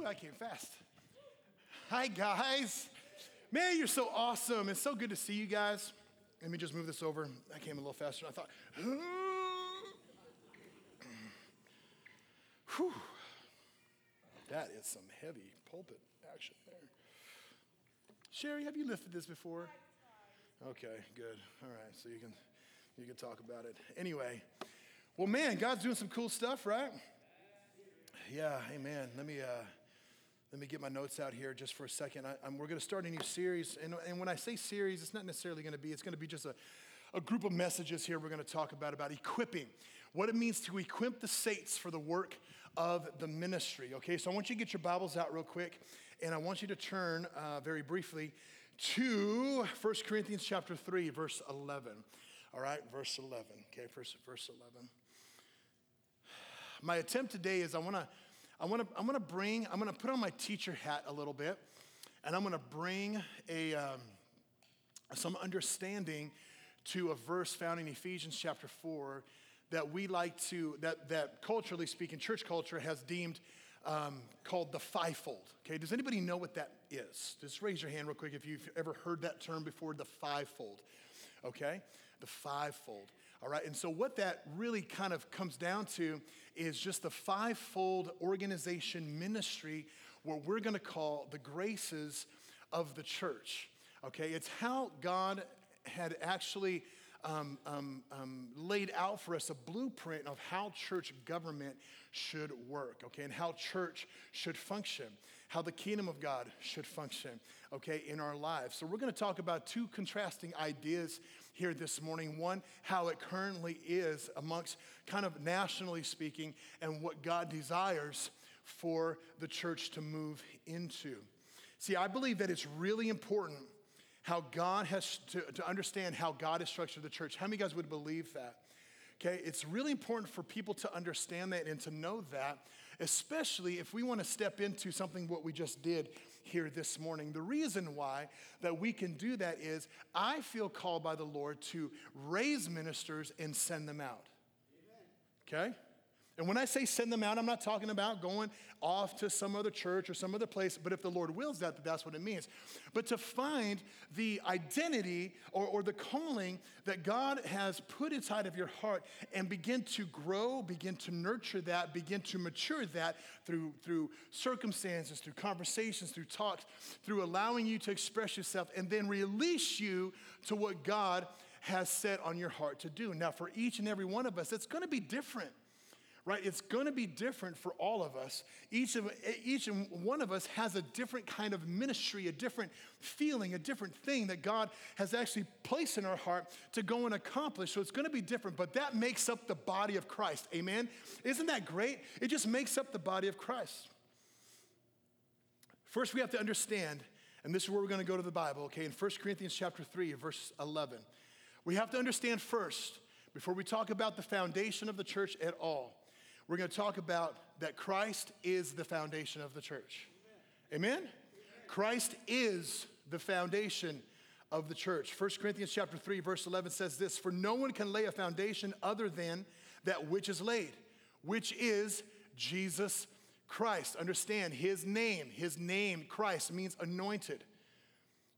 Whew, I came fast. Hi, guys. Man, you're so awesome. It's so good to see you guys. Let me just move this over. I came a little faster I thought. Whew. That is some heavy pulpit action there. Sherry, have you lifted this before? Okay, good. All right, so you can you can talk about it. Anyway, well, man, God's doing some cool stuff, right? Yeah, amen. Let me uh, let me get my notes out here just for a second. I, we're going to start a new series, and, and when I say series, it's not necessarily going to be. It's going to be just a, a group of messages here. We're going to talk about about equipping, what it means to equip the saints for the work of the ministry. Okay, so I want you to get your Bibles out real quick, and I want you to turn uh, very briefly to 1 Corinthians chapter 3, verse 11. All right, verse 11. Okay, verse, verse 11. My attempt today is I want to I want to I'm going to bring I'm going to put on my teacher hat a little bit and I'm going to bring a um, some understanding to a verse found in Ephesians chapter 4 that we like to that that culturally speaking church culture has deemed um, called the fivefold. Okay, does anybody know what that is? Just raise your hand real quick if you've ever heard that term before, the fivefold. Okay, the fivefold. All right, and so what that really kind of comes down to is just the fivefold organization ministry, what we're going to call the graces of the church. Okay, it's how God had actually um, um, um, laid out for us a blueprint of how church government should work, okay, and how church should function, how the kingdom of God should function, okay, in our lives. So we're going to talk about two contrasting ideas here this morning. One, how it currently is amongst kind of nationally speaking, and what God desires for the church to move into. See, I believe that it's really important how God has to, to understand how God has structured the church. How many guys would believe that? Okay, it's really important for people to understand that and to know that, especially if we want to step into something what we just did here this morning. The reason why that we can do that is I feel called by the Lord to raise ministers and send them out. Okay? And when I say send them out, I'm not talking about going off to some other church or some other place, but if the Lord wills that, that's what it means. But to find the identity or, or the calling that God has put inside of your heart and begin to grow, begin to nurture that, begin to mature that through, through circumstances, through conversations, through talks, through allowing you to express yourself, and then release you to what God has set on your heart to do. Now, for each and every one of us, it's going to be different right? It's going to be different for all of us. Each of each one of us has a different kind of ministry, a different feeling, a different thing that God has actually placed in our heart to go and accomplish. So it's going to be different, but that makes up the body of Christ. Amen. Isn't that great? It just makes up the body of Christ. First, we have to understand, and this is where we're going to go to the Bible, okay? In 1 Corinthians chapter 3, verse 11. We have to understand first, before we talk about the foundation of the church at all, we're going to talk about that Christ is the foundation of the church. Amen? Amen? Christ is the foundation of the church. 1 Corinthians chapter 3 verse 11 says this, "For no one can lay a foundation other than that which is laid, which is Jesus Christ." Understand his name, his name Christ means anointed.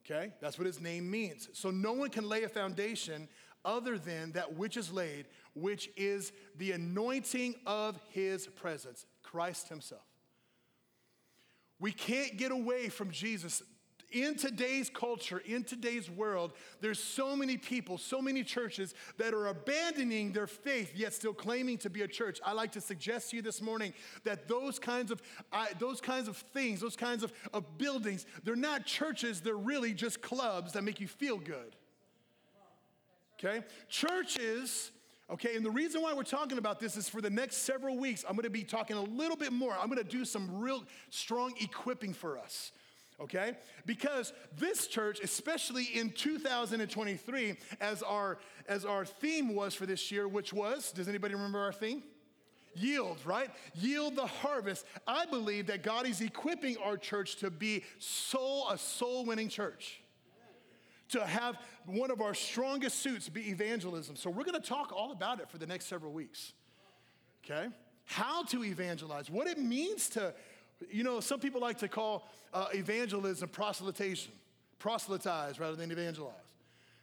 Okay? That's what his name means. So no one can lay a foundation other than that which is laid, which is the anointing of his presence, Christ himself. We can't get away from Jesus. In today's culture, in today's world, there's so many people, so many churches that are abandoning their faith yet still claiming to be a church. I like to suggest to you this morning that those kinds of those kinds of things, those kinds of, of buildings, they're not churches, they're really just clubs that make you feel good okay? Churches, okay, and the reason why we're talking about this is for the next several weeks, I'm gonna be talking a little bit more. I'm gonna do some real strong equipping for us okay? Because this church, especially in 2023, as our as our theme was for this year, which was, does anybody remember our theme? Yield, right? Yield the harvest. I believe that God is equipping our church to be soul a soul winning church to have one of our strongest suits be evangelism. So we're going to talk all about it for the next several weeks. Okay? How to evangelize, what it means to You know, some people like to call uh, evangelism proselytization, proselytize rather than evangelize,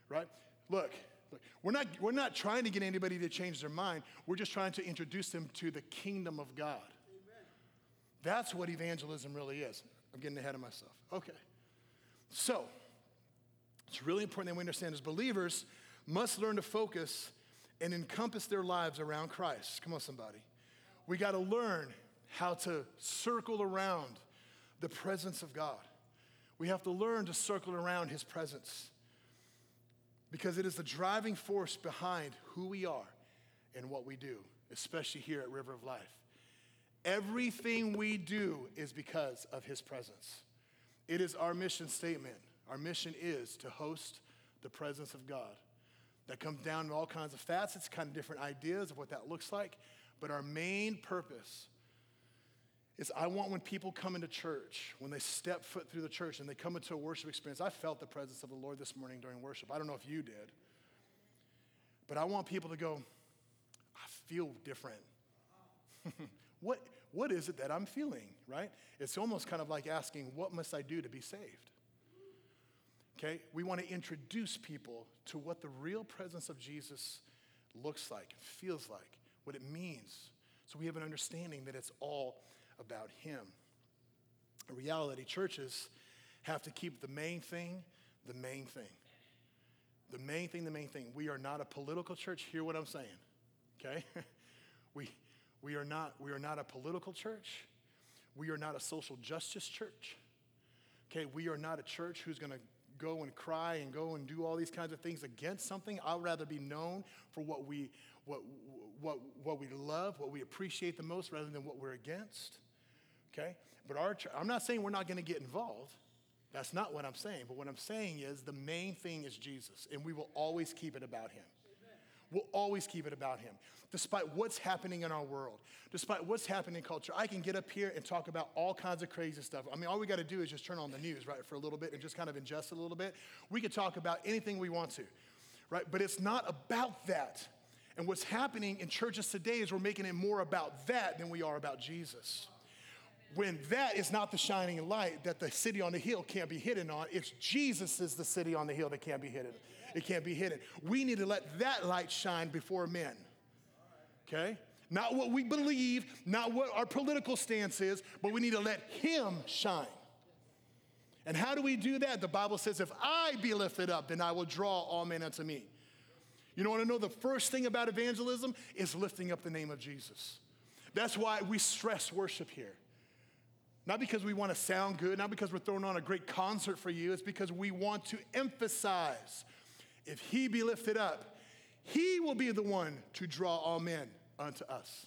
right? Look, look, we're not, we're not trying to get anybody to change their mind. We're just trying to introduce them to the kingdom of God. Amen. That's what evangelism really is. I'm getting ahead of myself. Okay. So, it's really important that we understand as believers must learn to focus and encompass their lives around Christ. Come on, somebody. We got to learn how to circle around the presence of God. We have to learn to circle around His presence because it is the driving force behind who we are and what we do, especially here at River of Life. Everything we do is because of His presence. It is our mission statement. Our mission is to host the presence of God. That comes down to all kinds of facets, kind of different ideas of what that looks like. But our main purpose is I want when people come into church, when they step foot through the church and they come into a worship experience, I felt the presence of the Lord this morning during worship. I don't know if you did. But I want people to go, I feel different. what, what is it that I'm feeling, right? It's almost kind of like asking, what must I do to be saved? Okay? We want to introduce people to what the real presence of Jesus looks like, feels like, what it means. So we have an understanding that it's all about Him. In reality, churches have to keep the main thing the main thing. The main thing, the main thing. We are not a political church. Hear what I'm saying, okay? we, we, are not, we are not a political church. We are not a social justice church. Okay, we are not a church who's going to go and cry and go and do all these kinds of things against something. I'd rather be known for what we, what, what, what we love, what we appreciate the most, rather than what we're against okay? But our, I'm not saying we're not going to get involved. That's not what I'm saying. But what I'm saying is the main thing is Jesus, and we will always keep it about him. We'll always keep it about him. Despite what's happening in our world, despite what's happening in culture, I can get up here and talk about all kinds of crazy stuff. I mean, all we got to do is just turn on the news, right, for a little bit and just kind of ingest a little bit. We could talk about anything we want to, right? But it's not about that. And what's happening in churches today is we're making it more about that than we are about Jesus when that is not the shining light that the city on the hill can't be hidden on. It's Jesus is the city on the hill that can't be hidden. It can't be hidden. We need to let that light shine before men. Okay? Not what we believe, not what our political stance is, but we need to let him shine. And how do we do that? The Bible says, if I be lifted up, then I will draw all men unto me. You know what I know? The first thing about evangelism is lifting up the name of Jesus. That's why we stress worship here. Not because we want to sound good, not because we're throwing on a great concert for you, it's because we want to emphasize if he be lifted up, he will be the one to draw all men unto us,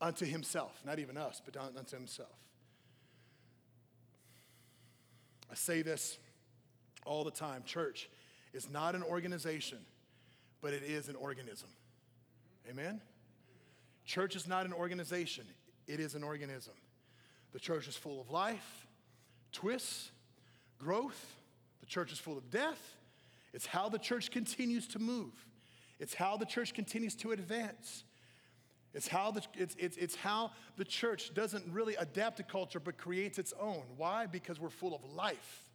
unto himself, not even us, but unto himself. I say this all the time church is not an organization, but it is an organism. Amen? Church is not an organization, it is an organism. The church is full of life, twists, growth. The church is full of death. It's how the church continues to move. It's how the church continues to advance. It's how, the, it's, it's, it's how the church doesn't really adapt to culture but creates its own. Why? Because we're full of life.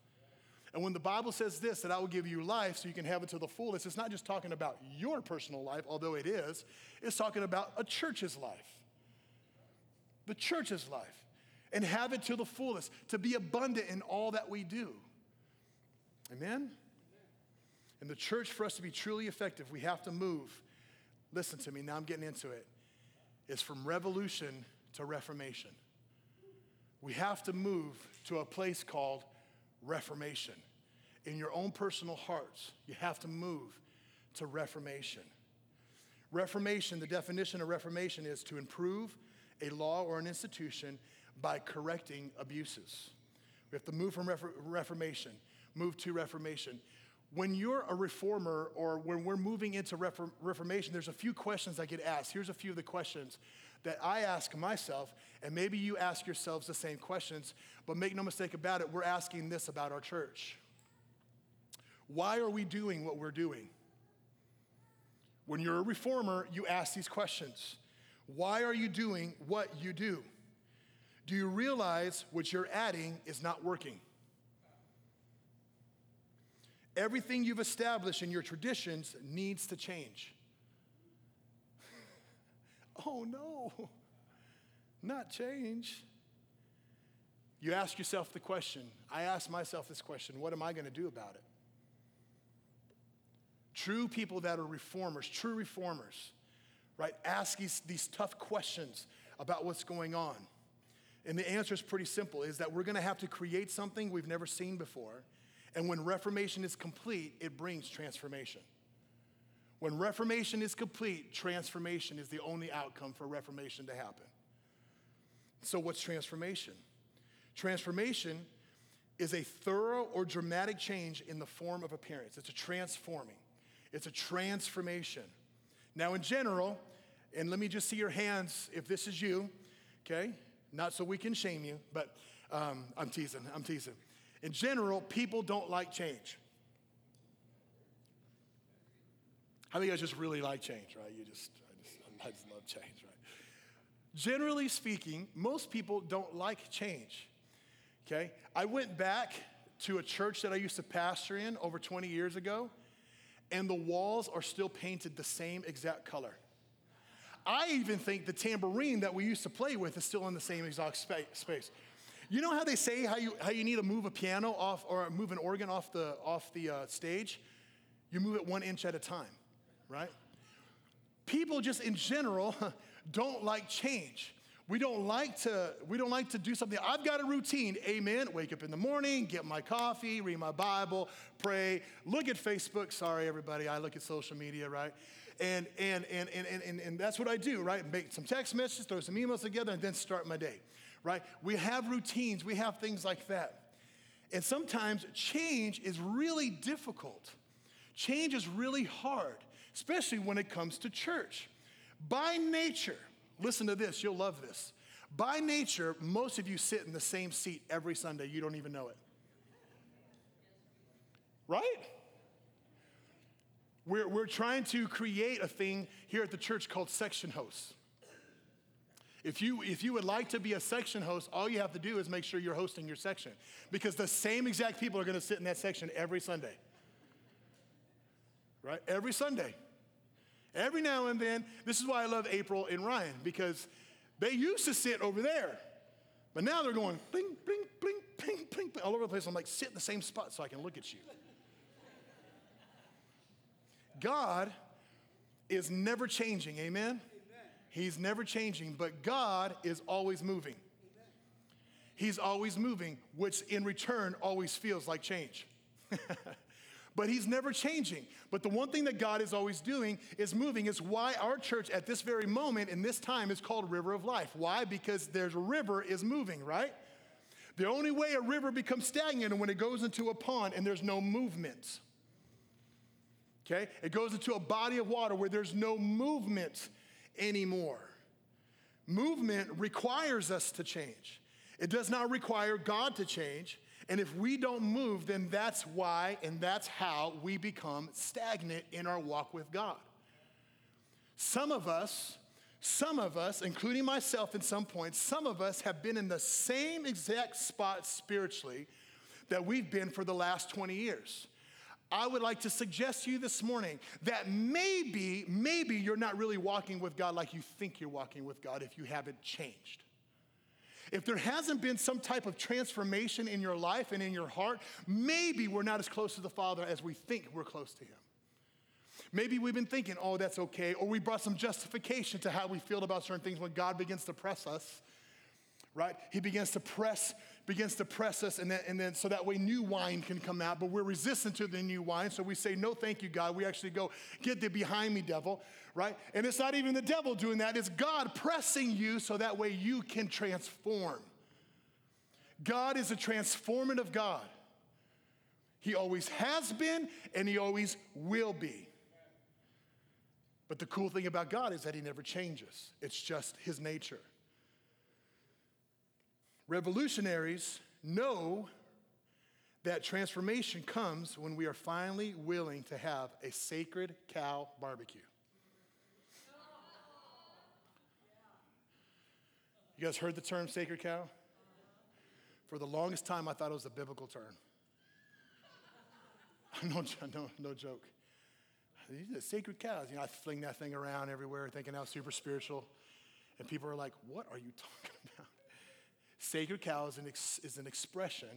And when the Bible says this, that I will give you life so you can have it to the fullest, it's not just talking about your personal life, although it is, it's talking about a church's life. The church's life and have it to the fullest, to be abundant in all that we do. Amen? In the church, for us to be truly effective, we have to move. Listen to me, now I'm getting into it. It's from revolution to reformation. We have to move to a place called reformation. In your own personal hearts, you have to move to reformation. Reformation, the definition of reformation is to improve a law or an institution by correcting abuses. We have to move from Reformation, move to Reformation. When you're a reformer or when we're moving into Reformation, there's a few questions I get asked. Here's a few of the questions that I ask myself, and maybe you ask yourselves the same questions, but make no mistake about it, we're asking this about our church. Why are we doing what we're doing? When you're a reformer, you ask these questions Why are you doing what you do? do you realize what you're adding is not working? Everything you've established in your traditions needs to change. oh no, not change. You ask yourself the question, I ask myself this question what am I going to do about it? True people that are reformers, true reformers, right, ask these, these tough questions about what's going on. And the answer is pretty simple is that we're going to have to create something we've never seen before. And when reformation is complete, it brings transformation. When reformation is complete, transformation is the only outcome for reformation to happen. So, what's transformation? Transformation is a thorough or dramatic change in the form of appearance. It's a transforming. It's a transformation. Now, in general, and let me just see your hands if this is you, okay? Not so we can shame you, but um, I'm teasing, I'm teasing. In general, people don't like change. How many of you guys just really like change, right? You just, I just, I just love change, right? Generally speaking, most people don't like change, okay? I went back to a church that I used to pastor in over 20 years ago, and the walls are still painted the same exact color. I even think the tambourine that we used to play with is still in the same exact space. You know how they say how you, how you need to move a piano off or move an organ off the, off the uh, stage? You move it one inch at a time, right? People just in general don't like change. We don't like to, we don't like to do something. I've got a routine. Amen. Wake up in the morning, get my coffee, read my Bible, pray, look at Facebook. Sorry, everybody. I look at social media, right? And and and and and, and that's what I do, right? Make some text messages, throw some emails together, and then start my day. Right? We have routines, we have things like that. And sometimes change is really difficult. Change is really hard, especially when it comes to church. By nature, Listen to this, you'll love this. By nature, most of you sit in the same seat every Sunday. You don't even know it. Right? We're, we're trying to create a thing here at the church called section hosts. If you, if you would like to be a section host, all you have to do is make sure you're hosting your section because the same exact people are going to sit in that section every Sunday. Right? Every Sunday. Every now and then, this is why I love April and Ryan because they used to sit over there, but now they're going bling, bling, bling, bling, bling, bling all over the place. I'm like, sit in the same spot so I can look at you. God is never changing, amen? He's never changing, but God is always moving. He's always moving, which in return always feels like change. but he's never changing. But the one thing that God is always doing is moving. Is why our church at this very moment in this time is called River of Life. Why? Because there's a river is moving, right? The only way a river becomes stagnant is when it goes into a pond and there's no movement. Okay? It goes into a body of water where there's no movement anymore. Movement requires us to change. It does not require God to change. And if we don't move, then that's why and that's how we become stagnant in our walk with God. Some of us, some of us, including myself at some points, some of us have been in the same exact spot spiritually that we've been for the last 20 years. I would like to suggest to you this morning that maybe, maybe you're not really walking with God like you think you're walking with God if you haven't changed. If there hasn't been some type of transformation in your life and in your heart, maybe we're not as close to the Father as we think we're close to Him. Maybe we've been thinking, oh, that's okay, or we brought some justification to how we feel about certain things when God begins to press us, right? He begins to press begins to press us, and then, and then so that way new wine can come out, but we're resistant to the new wine. So we say, No, thank you, God. We actually go, Get thee behind me, devil, right? And it's not even the devil doing that, it's God pressing you so that way you can transform. God is a transformative God. He always has been, and He always will be. But the cool thing about God is that He never changes, it's just His nature. Revolutionaries know that transformation comes when we are finally willing to have a sacred cow barbecue. You guys heard the term sacred cow? For the longest time, I thought it was a biblical term. no, no, no joke. These are sacred cows. You know, I fling that thing around everywhere, thinking I was super spiritual. And people are like, what are you talking about? Sacred cow is an, ex- is an expression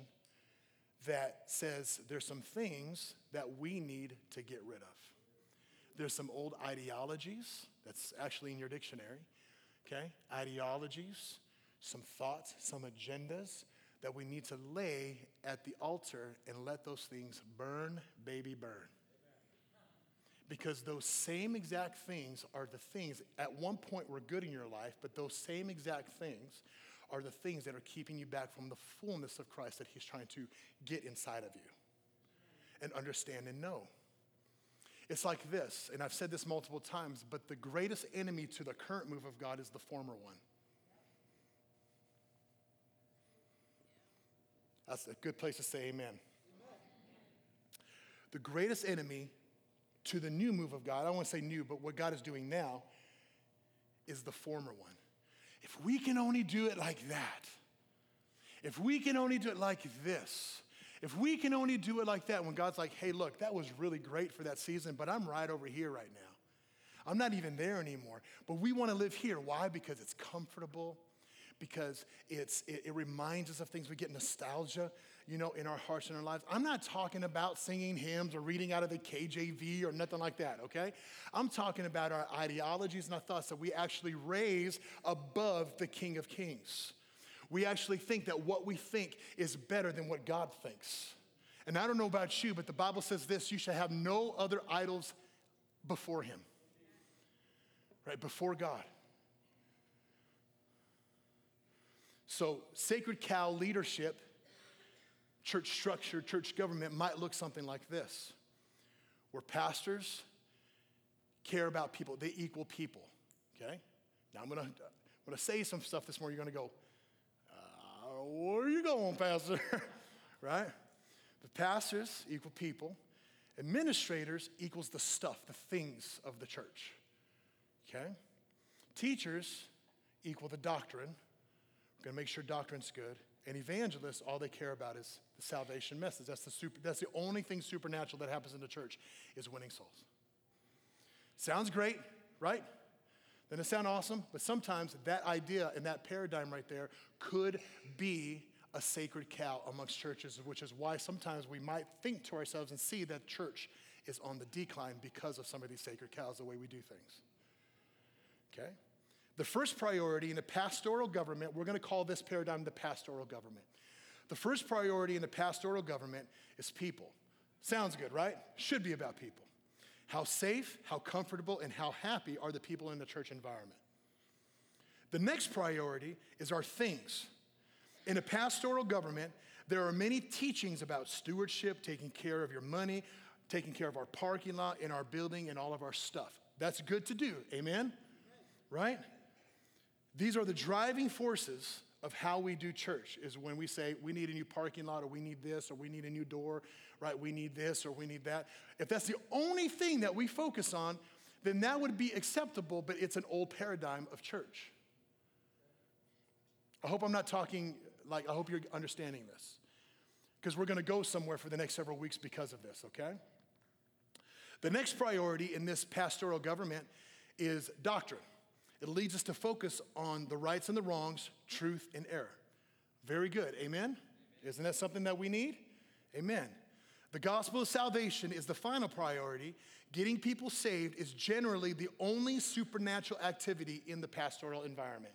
that says there's some things that we need to get rid of. There's some old ideologies, that's actually in your dictionary, okay? Ideologies, some thoughts, some agendas that we need to lay at the altar and let those things burn, baby, burn. Because those same exact things are the things, at one point were good in your life, but those same exact things are the things that are keeping you back from the fullness of Christ that He's trying to get inside of you and understand and know. It's like this, and I've said this multiple times, but the greatest enemy to the current move of God is the former one. That's a good place to say amen. amen. The greatest enemy to the new move of God, I don't want to say new, but what God is doing now, is the former one. If we can only do it like that, if we can only do it like this, if we can only do it like that, when God's like, hey, look, that was really great for that season, but I'm right over here right now. I'm not even there anymore. But we want to live here. Why? Because it's comfortable, because it's, it, it, reminds us of things. We get nostalgia, you know, in our hearts and our lives. I'm not talking about singing hymns or reading out of the KJV or nothing like that, okay? I'm talking about our ideologies and our thoughts that we actually raise above the King of Kings. We actually think that what we think is better than what God thinks. And I don't know about you, but the Bible says this you shall have no other idols before Him, right? Before God. So, sacred cow leadership, church structure, church government might look something like this where pastors care about people, they equal people, okay? Now, I'm gonna, I'm gonna say some stuff this morning, you're gonna go, uh, where are you going, Pastor? right? The pastors equal people, administrators equals the stuff, the things of the church, okay? Teachers equal the doctrine we're to make sure doctrine's good. And evangelists, all they care about is the salvation message. That's the, super, that's the only thing supernatural that happens in the church is winning souls. Sounds great, right? Doesn't it sound awesome? But sometimes that idea and that paradigm right there could be a sacred cow amongst churches, which is why sometimes we might think to ourselves and see that church is on the decline because of some of these sacred cows, the way we do things. Okay? The first priority in a pastoral government, we're going to call this paradigm the pastoral government. The first priority in the pastoral government is people. Sounds good, right? Should be about people. How safe, how comfortable, and how happy are the people in the church environment? The next priority is our things. In a pastoral government, there are many teachings about stewardship, taking care of your money, taking care of our parking lot, in our building, and all of our stuff. That's good to do, amen? Right? These are the driving forces of how we do church is when we say we need a new parking lot or we need this or we need a new door, right? We need this or we need that. If that's the only thing that we focus on, then that would be acceptable, but it's an old paradigm of church. I hope I'm not talking like, I hope you're understanding this. Because we're going to go somewhere for the next several weeks because of this, okay? The next priority in this pastoral government is doctrine. It leads us to focus on the rights and the wrongs, truth and error. Very good. Amen? Isn't that something that we need? Amen. The gospel of salvation is the final priority. Getting people saved is generally the only supernatural activity in the pastoral environment.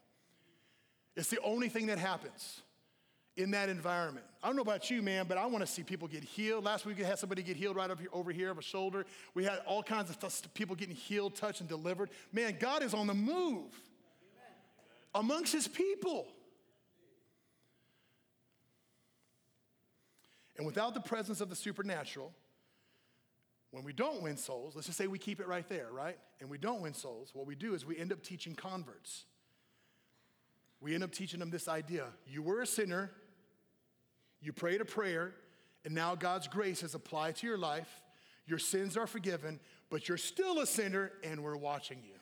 It's the only thing that happens in that environment. I don't know about you, man, but I want to see people get healed. Last week we had somebody get healed right over here, over here of a shoulder. We had all kinds of people getting healed, touched, and delivered. Man, God is on the move Amen. amongst his people. And without the presence of the supernatural, when we don't win souls, let's just say we keep it right there, right? And we don't win souls, what we do is we end up teaching converts. We end up teaching them this idea you were a sinner, you prayed a prayer, and now God's grace is applied to your life. Your sins are forgiven, but you're still a sinner, and we're watching you.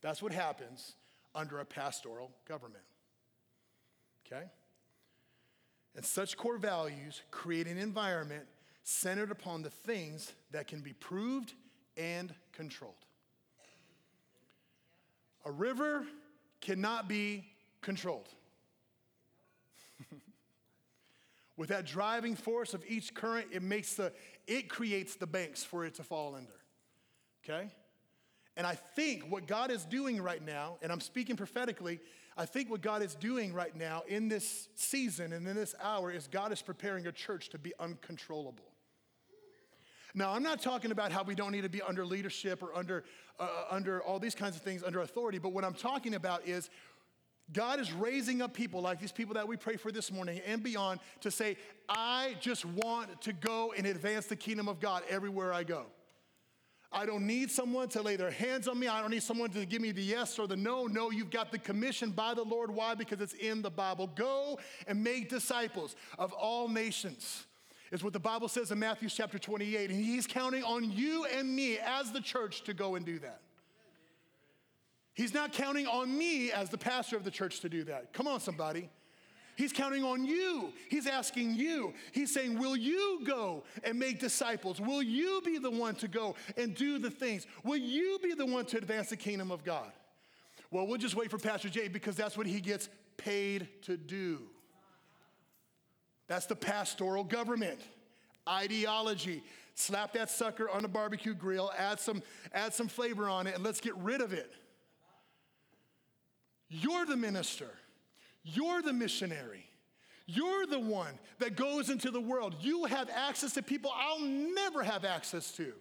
That's what happens under a pastoral government. Okay? And such core values create an environment centered upon the things that can be proved and controlled. A river cannot be controlled. With that driving force of each current, it makes the it creates the banks for it to fall under. Okay? And I think what God is doing right now, and I'm speaking prophetically, I think what God is doing right now in this season and in this hour is God is preparing a church to be uncontrollable. Now, I'm not talking about how we don't need to be under leadership or under, uh, under all these kinds of things, under authority, but what I'm talking about is God is raising up people like these people that we pray for this morning and beyond to say, I just want to go and advance the kingdom of God everywhere I go. I don't need someone to lay their hands on me. I don't need someone to give me the yes or the no. No, you've got the commission by the Lord. Why? Because it's in the Bible. Go and make disciples of all nations, is what the Bible says in Matthew chapter 28. And He's counting on you and me as the church to go and do that. He's not counting on me as the pastor of the church to do that. Come on, somebody. He's counting on you. He's asking you. He's saying, Will you go and make disciples? Will you be the one to go and do the things? Will you be the one to advance the kingdom of God? Well, we'll just wait for Pastor Jay because that's what he gets paid to do. That's the pastoral government ideology. Slap that sucker on a barbecue grill, add some, add some flavor on it, and let's get rid of it. You're the minister. You're the missionary. You're the one that goes into the world. You have access to people I'll never have access to.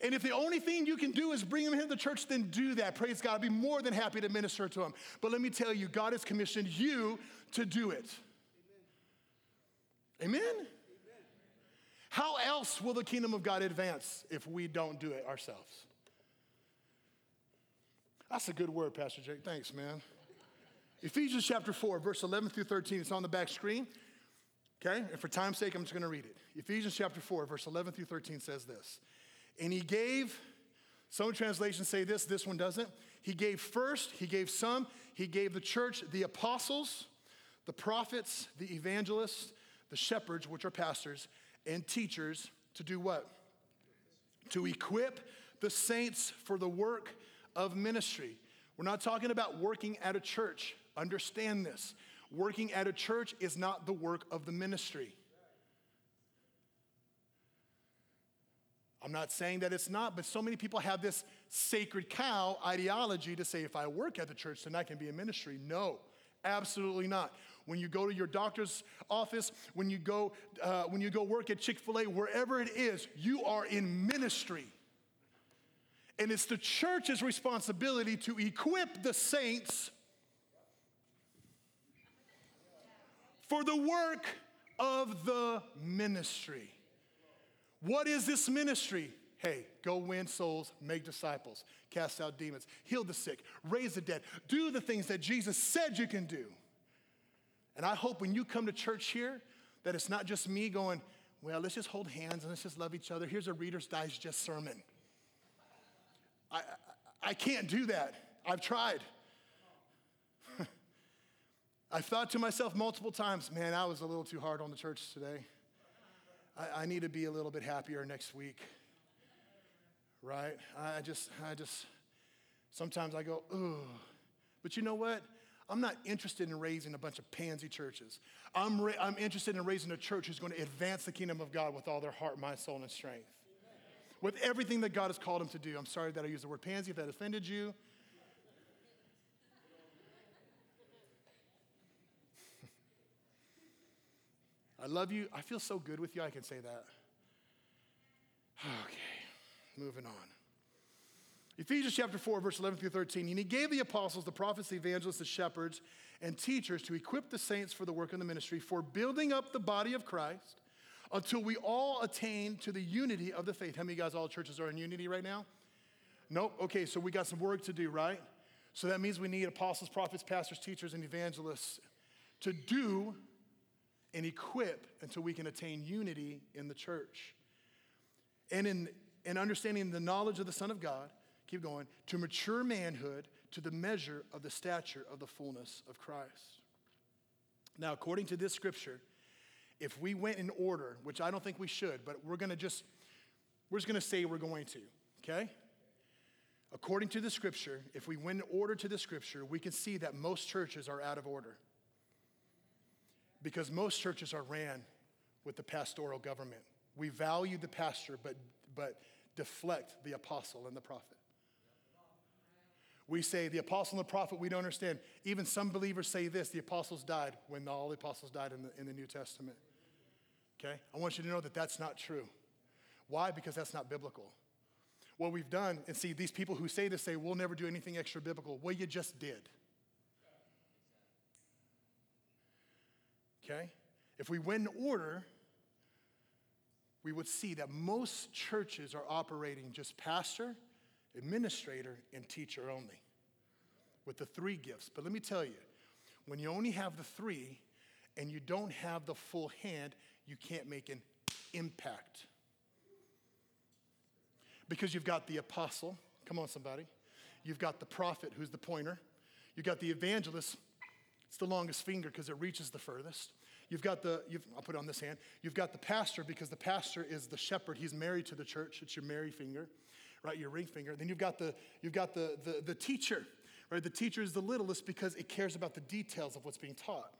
And if the only thing you can do is bring them into the church, then do that. Praise God. I'd be more than happy to minister to them. But let me tell you, God has commissioned you to do it. Amen? Amen? How else will the kingdom of God advance if we don't do it ourselves? That's a good word, Pastor Jake. Thanks, man. Ephesians chapter 4, verse 11 through 13. It's on the back screen. Okay? And for time's sake, I'm just going to read it. Ephesians chapter 4, verse 11 through 13 says this. And he gave, some translations say this, this one doesn't. He gave first, he gave some, he gave the church the apostles, the prophets, the evangelists, the shepherds, which are pastors, and teachers to do what? To equip the saints for the work of ministry. We're not talking about working at a church. Understand this. Working at a church is not the work of the ministry. I'm not saying that it's not, but so many people have this sacred cow ideology to say, if I work at the church, then I can be a ministry. No, absolutely not. When you go to your doctor's office, when you go, uh, when you go work at Chick fil A, wherever it is, you are in ministry. And it's the church's responsibility to equip the saints for the work of the ministry. What is this ministry? Hey, go win souls, make disciples, cast out demons, heal the sick, raise the dead, do the things that Jesus said you can do. And I hope when you come to church here, that it's not just me going, well, let's just hold hands and let's just love each other. Here's a Reader's Digest sermon. I, I can't do that. I've tried. I thought to myself multiple times, man, I was a little too hard on the church today. I, I need to be a little bit happier next week. Right? I just, I just, sometimes I go, ugh. But you know what? I'm not interested in raising a bunch of pansy churches. I'm, ra- I'm interested in raising a church who's going to advance the kingdom of God with all their heart, mind, soul, and strength with everything that God has called him to do. I'm sorry that I used the word pansy if that offended you. I love you. I feel so good with you, I can say that. Okay, moving on. Ephesians chapter 4, verse 11 through 13. And he gave the apostles, the prophets, the evangelists, the shepherds, and teachers to equip the saints for the work of the ministry, for building up the body of Christ until we all attain to the unity of the faith. How many guys, all churches are in unity right now? Nope. Okay, so we got some work to do, right? So that means we need apostles, prophets, pastors, teachers, and evangelists to do and equip until we can attain unity in the church. And in, in understanding the knowledge of the Son of God, keep going, to mature manhood, to the measure of the stature of the fullness of Christ. Now, according to this scripture, if we went in order, which I don't think we should, but we're gonna just, we're just gonna say we're going to, okay? According to the scripture, if we went in order to the scripture, we can see that most churches are out of order. Because most churches are ran with the pastoral government. We value the pastor, but, but deflect the apostle and the prophet. We say the apostle and the prophet, we don't understand. Even some believers say this the apostles died when all the apostles died in the, in the New Testament. Okay? I want you to know that that's not true. Why? Because that's not biblical. What we've done, and see, these people who say this say, we'll never do anything extra biblical. Well, you just did. Okay? If we went in order, we would see that most churches are operating just pastor, administrator, and teacher only with the three gifts. But let me tell you, when you only have the three and you don't have the full hand, you can't make an impact. Because you've got the apostle, come on, somebody. You've got the prophet, who's the pointer. You've got the evangelist, it's the longest finger because it reaches the furthest. You've got the, you've, I'll put it on this hand. You've got the pastor because the pastor is the shepherd. He's married to the church. It's your Mary finger, right? Your ring finger. Then you've got the, you've got the, the, the teacher, right? The teacher is the littlest because it cares about the details of what's being taught,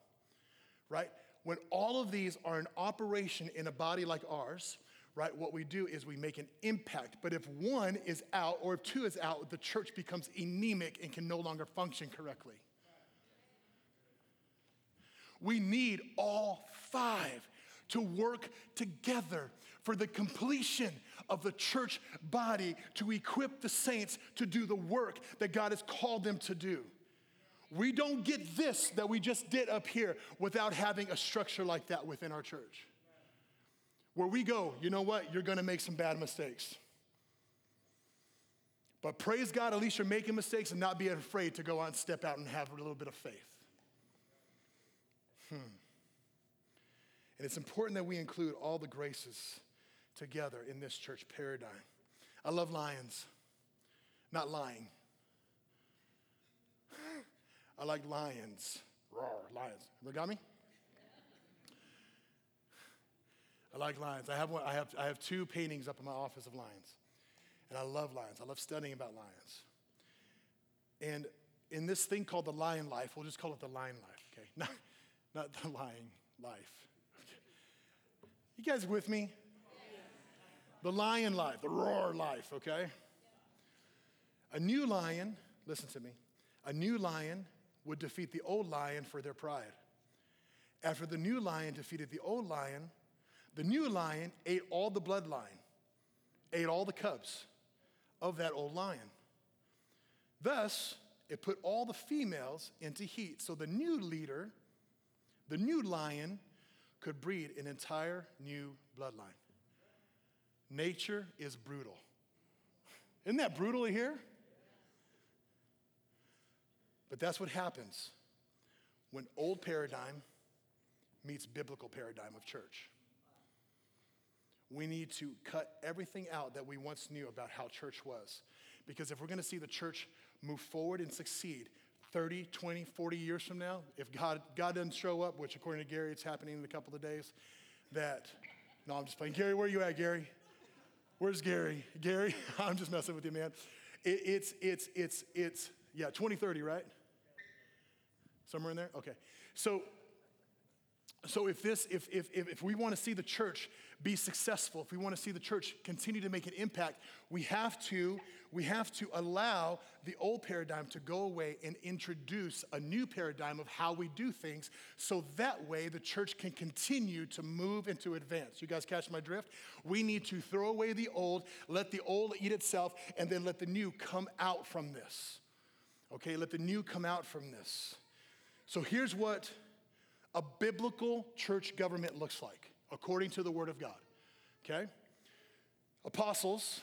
right? When all of these are in operation in a body like ours, right, what we do is we make an impact. But if one is out or if two is out, the church becomes anemic and can no longer function correctly. We need all five to work together for the completion of the church body to equip the saints to do the work that God has called them to do. We don't get this that we just did up here without having a structure like that within our church. Where we go, you know what? You're gonna make some bad mistakes. But praise God, at least you're making mistakes and not being afraid to go out and step out and have a little bit of faith. Hmm. And it's important that we include all the graces together in this church paradigm. I love lions, not lying. I like lions. Roar, lions. Ever got me? I like lions. I have, one, I, have, I have two paintings up in my office of lions. And I love lions. I love studying about lions. And in this thing called the lion life, we'll just call it the lion life, okay? Not, not the lying life. You guys with me? The lion life, the roar life, okay? A new lion, listen to me, a new lion would defeat the old lion for their pride. After the new lion defeated the old lion, the new lion ate all the bloodline, ate all the cubs of that old lion. Thus, it put all the females into heat. So the new leader the new lion could breed an entire new bloodline. Nature is brutal. Isn't that brutal here? But that's what happens when old paradigm meets biblical paradigm of church. We need to cut everything out that we once knew about how church was. Because if we're going to see the church move forward and succeed, 30, 20, 40 years from now, if God, God doesn't show up, which according to Gary, it's happening in a couple of days, that, no, I'm just playing. Gary, where are you at, Gary? Where's Gary? Gary, I'm just messing with you, man. It, it's, it's, it's, it's, yeah, 2030, right? Somewhere in there? Okay. So, so if this, if, if, if we want to see the church be successful, if we want to see the church continue to make an impact, we have to we have to allow the old paradigm to go away and introduce a new paradigm of how we do things so that way the church can continue to move and to advance. You guys catch my drift? We need to throw away the old, let the old eat itself, and then let the new come out from this. Okay, let the new come out from this. So here's what a biblical church government looks like according to the Word of God. Okay? Apostles,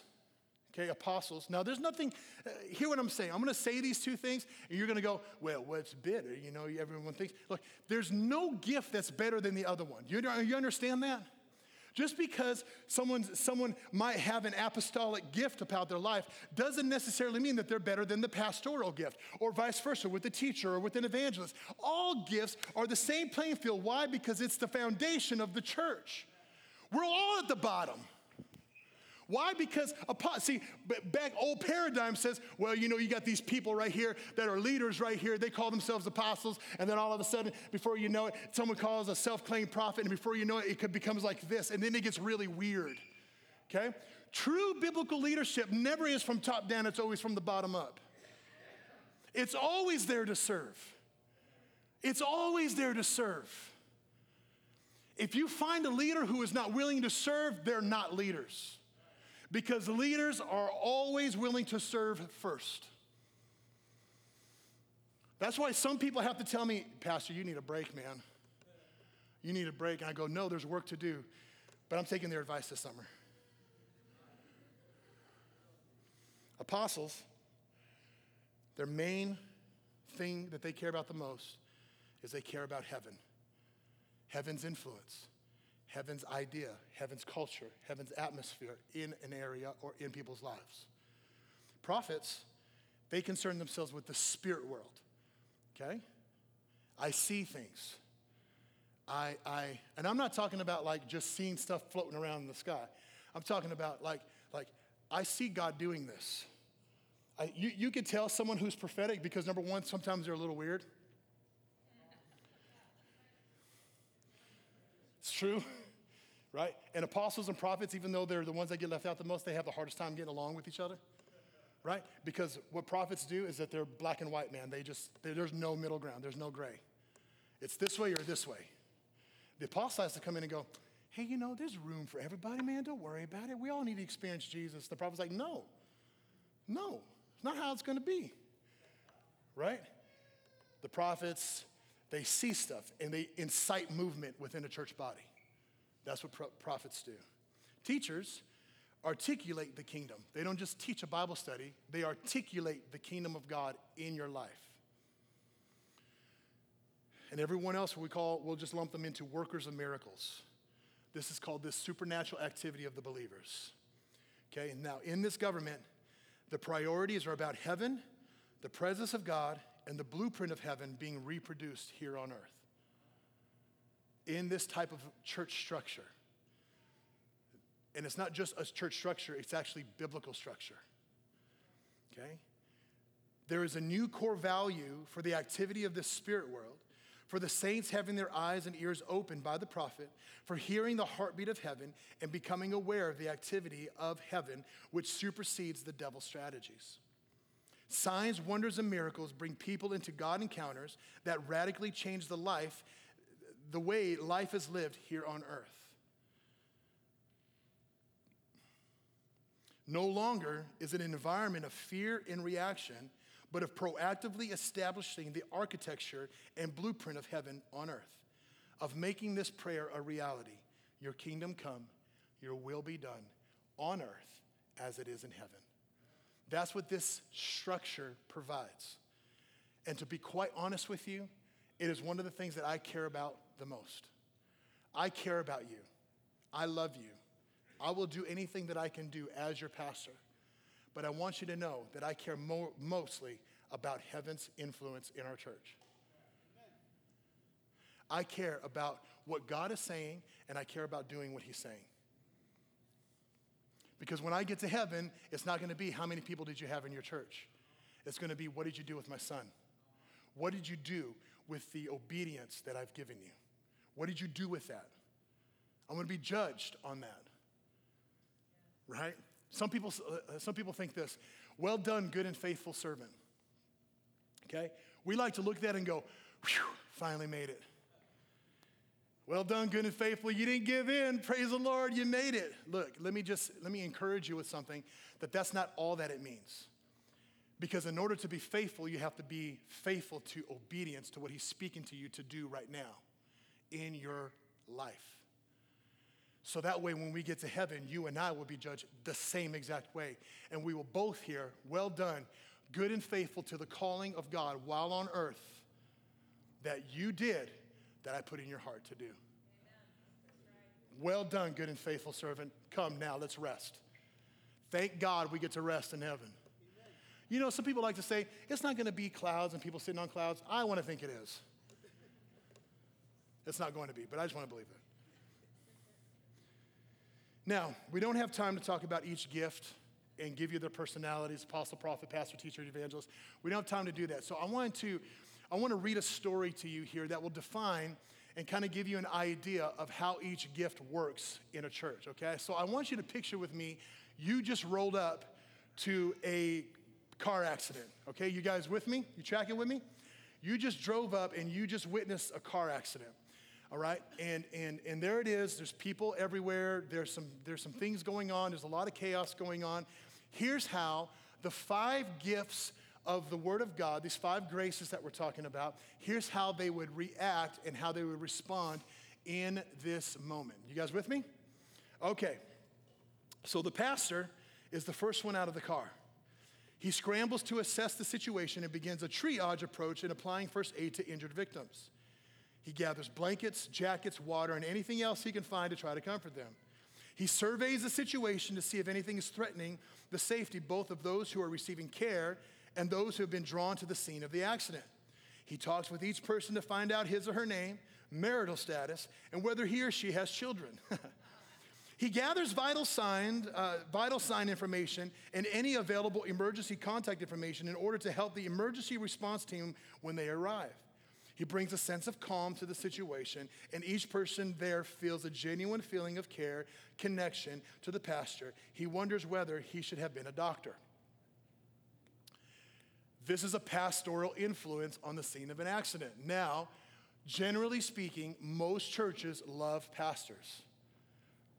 okay, apostles. Now, there's nothing, uh, hear what I'm saying. I'm gonna say these two things, and you're gonna go, well, what's better? You know, everyone thinks, look, there's no gift that's better than the other one. You, you understand that? Just because someone, someone might have an apostolic gift about their life doesn't necessarily mean that they're better than the pastoral gift, or vice versa with the teacher or with an evangelist. All gifts are the same playing field. Why? Because it's the foundation of the church. We're all at the bottom. Why? Because, see, back old paradigm says, well, you know, you got these people right here that are leaders right here. They call themselves apostles. And then all of a sudden, before you know it, someone calls a self claimed prophet. And before you know it, it becomes like this. And then it gets really weird. Okay? True biblical leadership never is from top down, it's always from the bottom up. It's always there to serve. It's always there to serve. If you find a leader who is not willing to serve, they're not leaders because leaders are always willing to serve first. That's why some people have to tell me, Pastor, you need a break, man. You need a break. And I go, no, there's work to do. But I'm taking their advice this summer. Apostles, their main thing that they care about the most is they care about heaven, heaven's influence heaven's idea, heaven's culture, heaven's atmosphere in an area or in people's lives. Prophets, they concern themselves with the spirit world, okay? I see things. I, I, and I'm not talking about like just seeing stuff floating around in the sky. I'm talking about like, like I see God doing this. I, you, you could tell someone who's prophetic because number one, sometimes they're a little weird. It's true right? And apostles and prophets, even though they're the ones that get left out the most, they have the hardest time getting along with each other, right? Because what prophets do is that they're black and white, man. They just, there's no middle ground, there's no gray. It's this way or this way. The apostle has to come in and go, hey, you know, there's room for everybody, man. Don't worry about it. We all need to experience Jesus. The prophet's like, no, no, it's not how it's going to be, right? The prophets, they see stuff and they incite movement within a church body. That's what pro- prophets do. Teachers articulate the kingdom. They don't just teach a Bible study, they articulate the kingdom of God in your life. And everyone else we call, we'll just lump them into workers of miracles. This is called this supernatural activity of the believers. Okay, now in this government, the priorities are about heaven, the presence of God, and the blueprint of heaven being reproduced here on earth in this type of church structure. And it's not just a church structure, it's actually biblical structure. Okay? There is a new core value for the activity of this spirit world, for the saints having their eyes and ears opened by the prophet, for hearing the heartbeat of heaven and becoming aware of the activity of heaven, which supersedes the devil's strategies. Signs, wonders, and miracles bring people into God encounters that radically change the life the way life is lived here on earth. No longer is it an environment of fear and reaction, but of proactively establishing the architecture and blueprint of heaven on earth, of making this prayer a reality. Your kingdom come, your will be done on earth as it is in heaven. That's what this structure provides. And to be quite honest with you, it is one of the things that I care about the most. I care about you. I love you. I will do anything that I can do as your pastor. But I want you to know that I care more, mostly about heaven's influence in our church. I care about what God is saying, and I care about doing what He's saying. Because when I get to heaven, it's not going to be how many people did you have in your church. It's going to be what did you do with my son? What did you do with the obedience that I've given you? What did you do with that? I'm going to be judged on that. Right? Some people, uh, some people think this well done, good and faithful servant. Okay? We like to look at that and go, finally made it. Well done, good and faithful. You didn't give in. Praise the Lord, you made it. Look, let me just let me encourage you with something that that's not all that it means. Because in order to be faithful, you have to be faithful to obedience to what he's speaking to you to do right now in your life. So that way, when we get to heaven, you and I will be judged the same exact way. And we will both hear, Well done, good and faithful to the calling of God while on earth that you did that I put in your heart to do. Well done, good and faithful servant. Come now, let's rest. Thank God we get to rest in heaven. You know, some people like to say, it's not going to be clouds and people sitting on clouds. I want to think it is. It's not going to be, but I just want to believe it. Now, we don't have time to talk about each gift and give you their personalities apostle, prophet, pastor, teacher, evangelist. We don't have time to do that. So I want to, I want to read a story to you here that will define and kind of give you an idea of how each gift works in a church, okay? So I want you to picture with me, you just rolled up to a car accident, okay? You guys with me? You tracking with me? You just drove up and you just witnessed a car accident all right? And and and there it is. There's people everywhere. There's some there's some things going on. There's a lot of chaos going on. Here's how the five gifts of the word of god these five graces that we're talking about here's how they would react and how they would respond in this moment. You guys with me? Okay. So the pastor is the first one out of the car. He scrambles to assess the situation and begins a triage approach in applying first aid to injured victims he gathers blankets, jackets, water, and anything else he can find to try to comfort them. He surveys the situation to see if anything is threatening the safety both of those who are receiving care and those who have been drawn to the scene of the accident. He talks with each person to find out his or her name, marital status, and whether he or she has children. he gathers vital sign, uh, vital sign information and any available emergency contact information in order to help the emergency response team when they arrive. He brings a sense of calm to the situation, and each person there feels a genuine feeling of care, connection to the pastor. He wonders whether he should have been a doctor. This is a pastoral influence on the scene of an accident. Now, generally speaking, most churches love pastors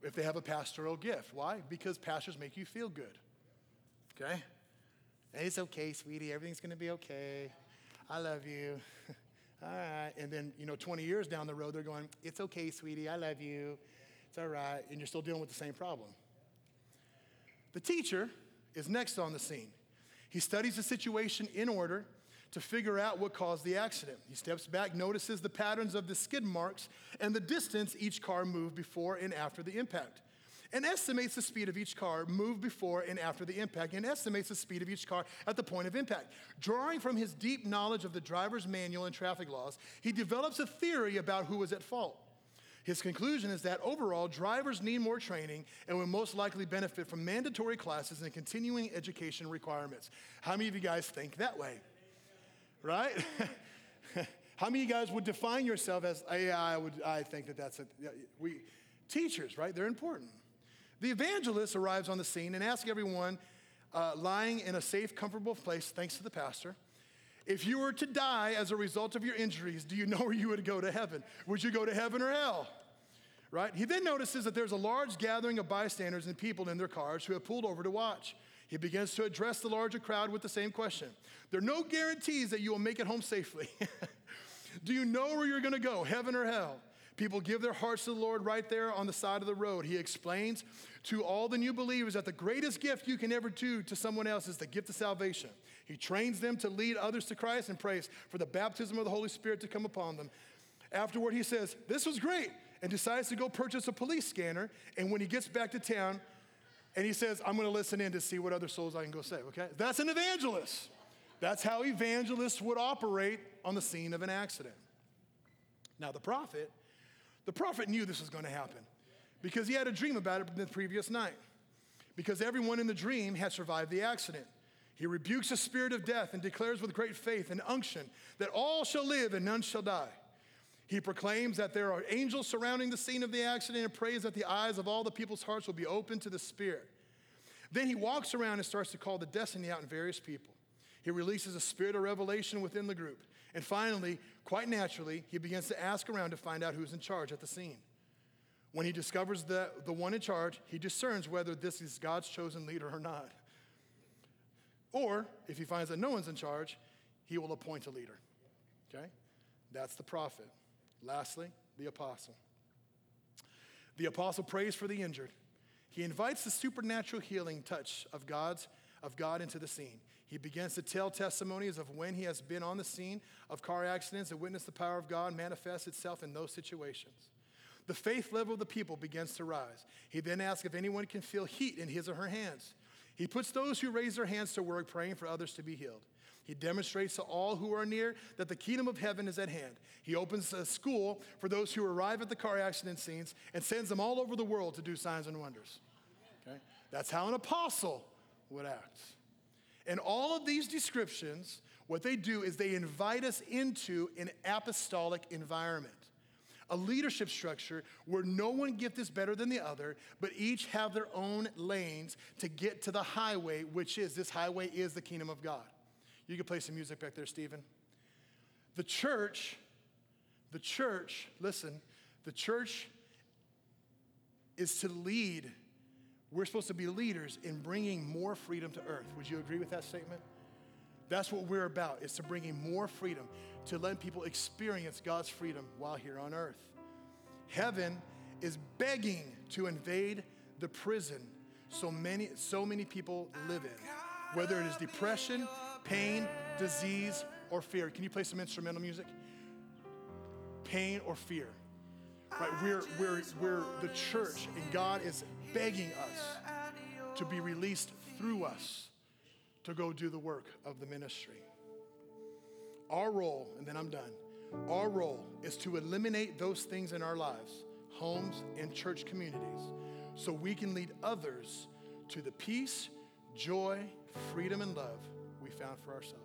if they have a pastoral gift. Why? Because pastors make you feel good. Okay? It's okay, sweetie. Everything's going to be okay. I love you. all right. And then, you know, 20 years down the road, they're going, it's okay, sweetie, I love you. It's all right. And you're still dealing with the same problem. The teacher is next on the scene. He studies the situation in order to figure out what caused the accident. He steps back, notices the patterns of the skid marks and the distance each car moved before and after the impact and estimates the speed of each car moved before and after the impact, and estimates the speed of each car at the point of impact. Drawing from his deep knowledge of the driver's manual and traffic laws, he develops a theory about who was at fault. His conclusion is that overall, drivers need more training and will most likely benefit from mandatory classes and continuing education requirements. How many of you guys think that way? Right? How many of you guys would define yourself as, yeah, I would, I think that that's it. We, teachers, right? They're important. The evangelist arrives on the scene and asks everyone uh, lying in a safe, comfortable place, thanks to the pastor, if you were to die as a result of your injuries, do you know where you would go to heaven? Would you go to heaven or hell? Right? He then notices that there's a large gathering of bystanders and people in their cars who have pulled over to watch. He begins to address the larger crowd with the same question. There are no guarantees that you will make it home safely. do you know where you're going to go, heaven or hell? People give their hearts to the Lord right there on the side of the road. He explains to all the new believers that the greatest gift you can ever do to someone else is the gift of salvation. He trains them to lead others to Christ and prays for the baptism of the Holy Spirit to come upon them. Afterward, he says, This was great, and decides to go purchase a police scanner. And when he gets back to town, and he says, I'm going to listen in to see what other souls I can go save, okay? That's an evangelist. That's how evangelists would operate on the scene of an accident. Now, the prophet the prophet knew this was going to happen because he had a dream about it the previous night. Because everyone in the dream had survived the accident. He rebukes the spirit of death and declares with great faith and unction that all shall live and none shall die. He proclaims that there are angels surrounding the scene of the accident and prays that the eyes of all the people's hearts will be open to the Spirit. Then he walks around and starts to call the destiny out in various people. He releases a spirit of revelation within the group. And finally, quite naturally, he begins to ask around to find out who's in charge at the scene. When he discovers the, the one in charge, he discerns whether this is God's chosen leader or not. Or if he finds that no one's in charge, he will appoint a leader. Okay? That's the prophet. Lastly, the apostle. The apostle prays for the injured. He invites the supernatural healing touch of God's of God into the scene. He begins to tell testimonies of when he has been on the scene of car accidents and witnessed the power of God manifest itself in those situations. The faith level of the people begins to rise. He then asks if anyone can feel heat in his or her hands. He puts those who raise their hands to work praying for others to be healed. He demonstrates to all who are near that the kingdom of heaven is at hand. He opens a school for those who arrive at the car accident scenes and sends them all over the world to do signs and wonders. Okay? That's how an apostle would act. And all of these descriptions, what they do is they invite us into an apostolic environment a leadership structure where no one gift is better than the other, but each have their own lanes to get to the highway, which is this highway is the kingdom of God. You can play some music back there, Stephen. The church, the church, listen, the church is to lead. We're supposed to be leaders in bringing more freedom to earth. Would you agree with that statement? That's what we're about, is to bringing more freedom, to let people experience God's freedom while here on earth. Heaven is begging to invade the prison so many, so many people live in, whether it is depression, pain, disease, or fear. Can you play some instrumental music? Pain or fear. Right? We're, we're, we're the church, and God is begging us to be released through us to go do the work of the ministry. Our role, and then I'm done, our role is to eliminate those things in our lives, homes and church communities, so we can lead others to the peace, joy, freedom, and love we found for ourselves.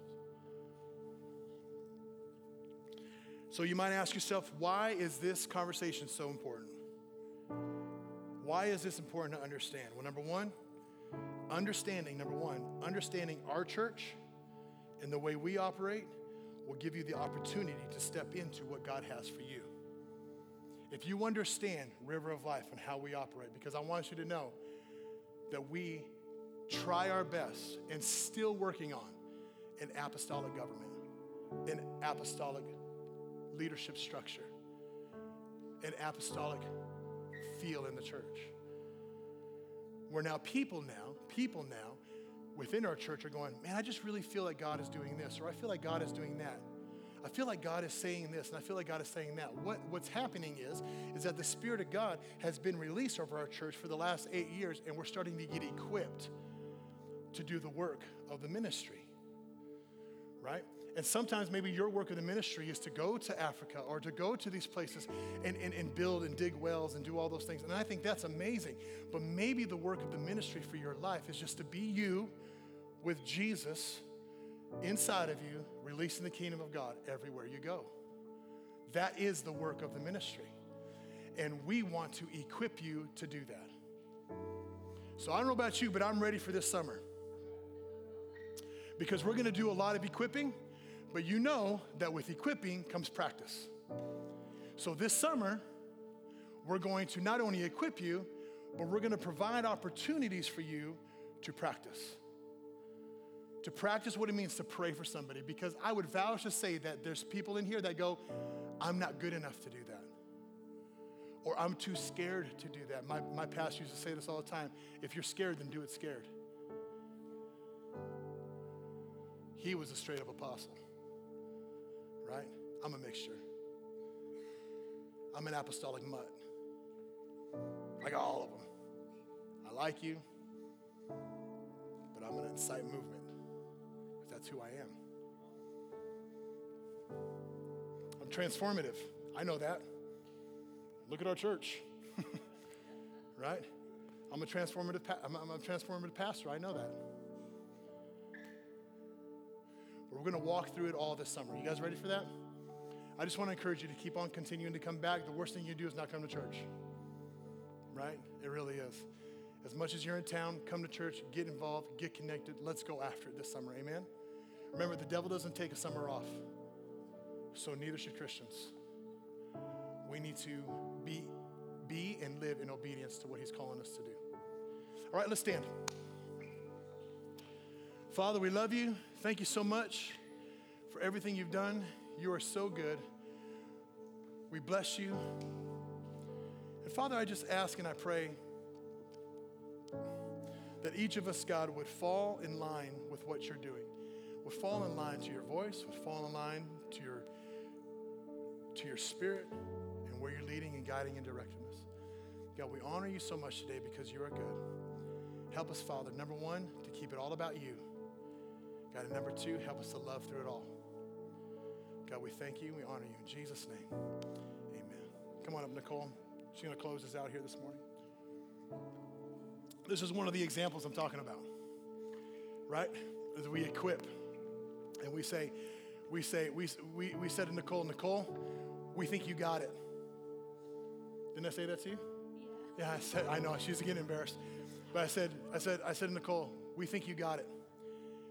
So you might ask yourself, why is this conversation so important? Why is this important to understand? Well, number one, understanding, number one, understanding our church and the way we operate will give you the opportunity to step into what God has for you. If you understand River of Life and how we operate, because I want you to know that we try our best and still working on an apostolic government, an apostolic leadership structure, an apostolic feel in the church. We're now people now, people now within our church are going, man, I just really feel like God is doing this, or I feel like God is doing that. I feel like God is saying this, and I feel like God is saying that. What, what's happening is, is that the Spirit of God has been released over our church for the last eight years, and we're starting to get equipped to do the work of the ministry, right? And sometimes maybe your work of the ministry is to go to Africa or to go to these places and, and, and build and dig wells and do all those things. And I think that's amazing. But maybe the work of the ministry for your life is just to be you with Jesus inside of you, releasing the kingdom of God everywhere you go. That is the work of the ministry. And we want to equip you to do that. So I don't know about you, but I'm ready for this summer. Because we're going to do a lot of equipping, but you know that with equipping comes practice. So this summer, we're going to not only equip you, but we're going to provide opportunities for you to practice to practice what it means to pray for somebody because I would vouch to say that there's people in here that go, I'm not good enough to do that. Or I'm too scared to do that. My, my pastor used to say this all the time if you're scared, then do it scared. He was a straight up apostle, right? I'm a mixture. I'm an apostolic mutt. I got all of them. I like you, but I'm going to incite movement. Because that's who I am. I'm transformative. I know that. Look at our church, right? I'm a transformative. Pa- I'm, I'm a transformative pastor. I know that. But we're going to walk through it all this summer. You guys ready for that? I just want to encourage you to keep on continuing to come back. The worst thing you do is not come to church, right? It really is. As much as you're in town, come to church, get involved, get connected. Let's go after it this summer. Amen. Remember, the devil doesn't take a summer off, so neither should Christians. We need to be, be and live in obedience to what he's calling us to do. All right, let's stand. Father, we love you. Thank you so much for everything you've done. You are so good. We bless you. And Father, I just ask and I pray that each of us, God, would fall in line with what you're doing would fall in line to your voice, would fall in line to your, to your spirit, and where you're leading and guiding and directing us. God, we honor you so much today because you are good. Help us, Father, number one, to keep it all about you. God, and number two, help us to love through it all. God, we thank you. We honor you. In Jesus' name, amen. Come on up, Nicole. She's going to close us out here this morning. This is one of the examples I'm talking about, right? As we equip and we say, we say, we, we, we said to Nicole, Nicole, we think you got it. Didn't I say that to you? Yeah. Yeah, I said, I know, she's getting embarrassed. But I said, I said, I said, Nicole, we think you got it.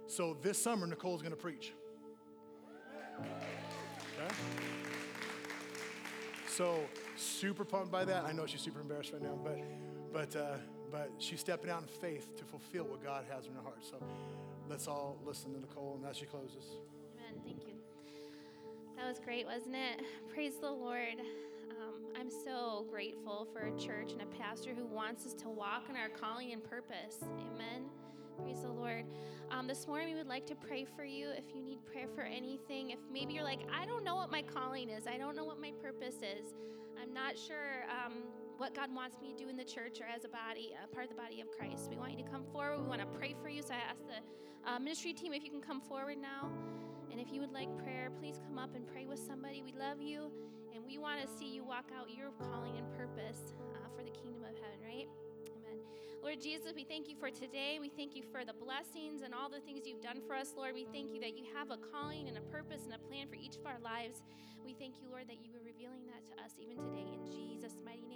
So this summer, Nicole's gonna preach. Okay? So super pumped by that. I know she's super embarrassed right now, but but uh, but she's stepping out in faith to fulfill what God has in her heart. So let's all listen to Nicole, and as she closes. Amen. Thank you. That was great, wasn't it? Praise the Lord. Um, I'm so grateful for a church and a pastor who wants us to walk in our calling and purpose. Amen. Praise the Lord. Um, this morning, we would like to pray for you if you need prayer for anything. If maybe you're like, I don't know what my calling is, I don't know what my purpose is, I'm not sure um, what God wants me to do in the church or as a body, a part of the body of Christ. We want you to come forward. We want to pray for you. So I ask the uh, ministry team if you can come forward now. And if you would like prayer, please come up and pray with somebody. We love you, and we want to see you walk out your calling and purpose uh, for the kingdom of heaven, right? Amen. Lord Jesus, we thank you for today. We thank you for the blessings and all the things you've done for us, Lord. We thank you that you have a calling and a purpose and a plan for each of our lives. We thank you, Lord, that you are revealing that to us even today. In Jesus' mighty name.